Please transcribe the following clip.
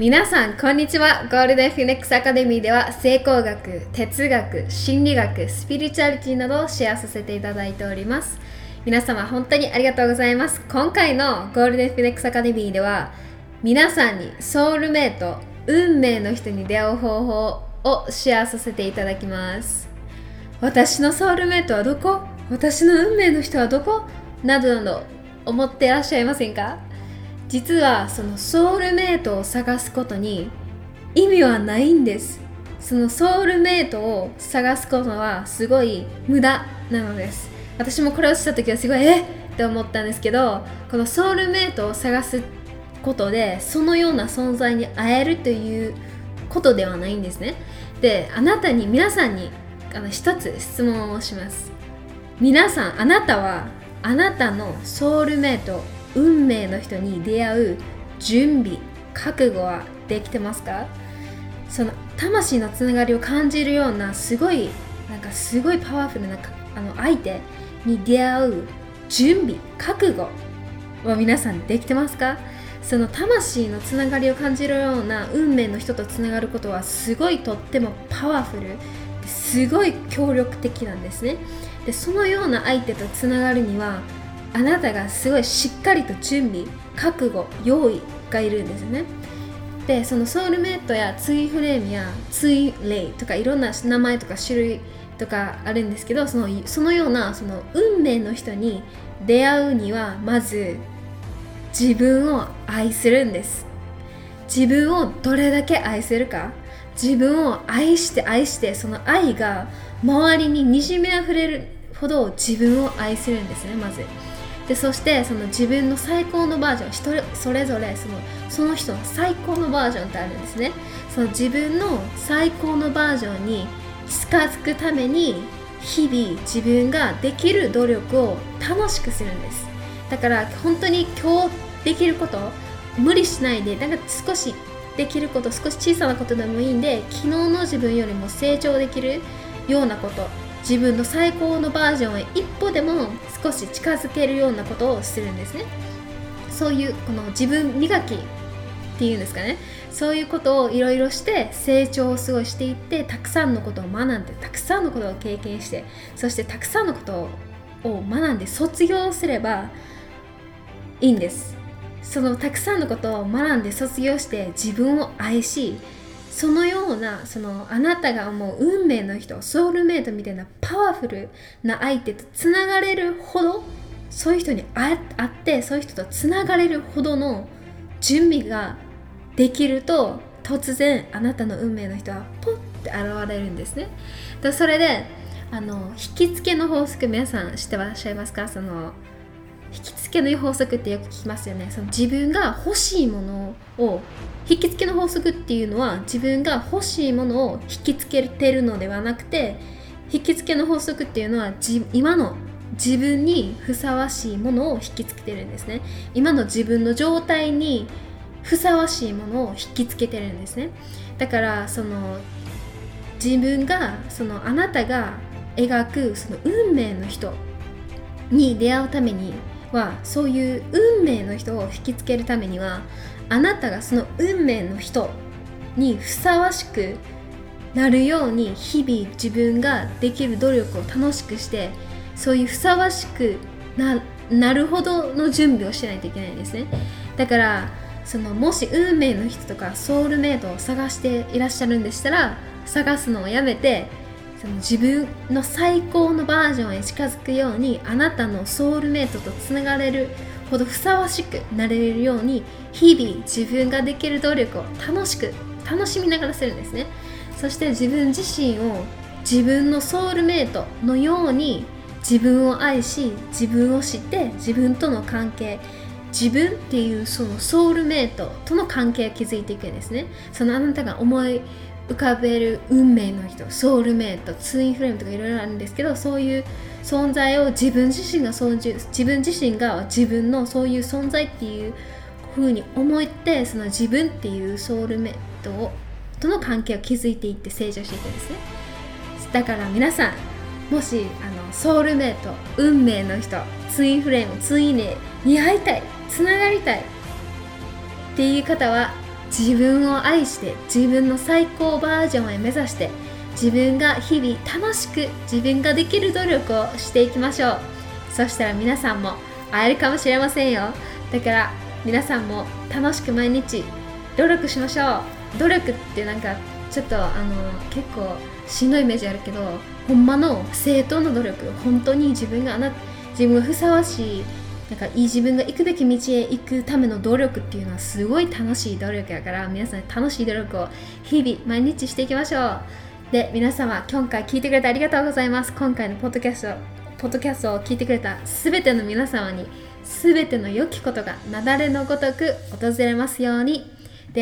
皆さんこんにちは。ゴールデンフェニックスアカデミーでは成功学哲学心理学スピリチュアリティなどをシェアさせていただいております。皆様本当にありがとうございます。今回のゴールデンフェニックスアカデミーでは皆さんにソウルメイト運命の人に出会う方法をシェアさせていただきます。私のソウルメイトはどこ？私の運命の人はどこ？などなど思ってらっしゃいませんか？実はそのソウルメイトを探すことに意味はないんです。そのソウルメイトを探すことはすごい無駄なのです。私もこれをした時はすごいえって思ったんですけどこのソウルメイトを探すことでそのような存在に会えるということではないんですね。であなたに皆さんにあの一つ質問をします。皆さんあなたはあなたのソウルメイト運命の人に出会う準備覚悟はできてますか？その魂のつながりを感じるようなすごいなんかすごいパワフルなあの相手に出会う準備覚悟は皆さんできてますか？その魂のつながりを感じるような運命の人とつながることはすごいとってもパワフルすごい協力的なんですね。でそのような相手とつながるにはあなたがすごいしっかりと準備覚悟用意がいるんですね。でそのソウルメイトやツイフレームやツイレイとかいろんな名前とか種類とかあるんですけどそのそのようなその運命の人に出会うにはまず自分を愛するんです。自分をどれだけ愛せるか。自分を愛して愛してその愛が周りににじみあふれるほど自分を愛するんですねまず。でそしてその自分の最高のバージョン人それぞれそのその人の最高のバージョンってあるんですね。その自分の最高のバージョンに近づくために日々自分ができる努力を楽しくするんです。だから本当に今日できること無理しないでなんか少しできること少し小さなことでもいいんで昨日の自分よりも成長できるようなこと。自分の最高のバージョンへ一歩でも少し近づけるようなことをするんですね。そういうこの自分磨きっていうんですかね。そういうことをいろいろして成長をすごしていってたくさんのことを学んでたくさんのことを経験してそしてたくさんのことを学んで卒業すればいいんです。そのたくさんのことを学んで卒業して自分を愛しそのようなそのあなたが思う運命の人ソウルメイトみたいなパワフルな相手とつながれるほどそういう人に会ってそういう人とつながれるほどの準備ができると突然あなたの運命の人はポッて現れるんですね。でそれであの引き付けの法則皆さん知ってらっしゃいますか？その引き付けの法則ってよく聞きますよね。その自分が欲しいものを引き付けの法則っていうのは自分が欲しいものを引きつけてるのではなくて引き付けの法則っていうのは今の自分にふさわしいものを引きつけてるんですね。今の自分の状態にふさわしいものを引きつけてるんですね。だからその自分がそのあなたが描くその運命の人に出会うためにはそういう運命の人を引きつけるためにはあなたがその運命の人にふさわしくなるように日々自分ができる努力を楽しくしてそういうふさわしくななるほどの準備をしないといけないんですね。だからそのもし運命の人とかソウルメイトを探していらっしゃるんでしたら探すのをやめてその自分の最高のバージョンへ近づくようにあなたのソウルメイトとつながれるほどふさわしくなれるように日々自分ができる努力を楽しく楽しみながらするんですね。そして自分自身を自分のソウルメイトのように自分を愛し自分を知って自分との関係自分っていうそのソウルメイトとの関係を築いていくんですね。そのあなたが思い浮かべる運命の人ソウルメイトツインフレームとかいろいろあるんですけどそういう存在を自分自身が自分自身が自分のそういう存在っていう風に思ってその自分っていうソウルメイトをとの関係を築いていって成長していくんですね。だから皆さんもしあのソウルメイト運命の人ツインフレームツインネに会いたいつながりたいっていう方は自分を愛して自分の最高バージョンを目指して自分が日々楽しく自分ができる努力をしていきましょう。そしたら皆さんも会えるかもしれませんよ。だから皆さんも楽しく毎日努力しましょう。努力ってなんかちょっとあの結構しんどいイメージあるけどほんまの正当な努力本当に自分が自分がふさわしいなんかいい自分が行くべき道へ行くための努力っていうのはすごい楽しい努力やから皆さん楽しい努力を日々毎日していきましょう。で皆様今回聞いてくれてありがとうございます。今回のポッドキャストポッドキャストを聞いてくれた全ての皆様に全ての良きことが雪崩のごとく訪れますように。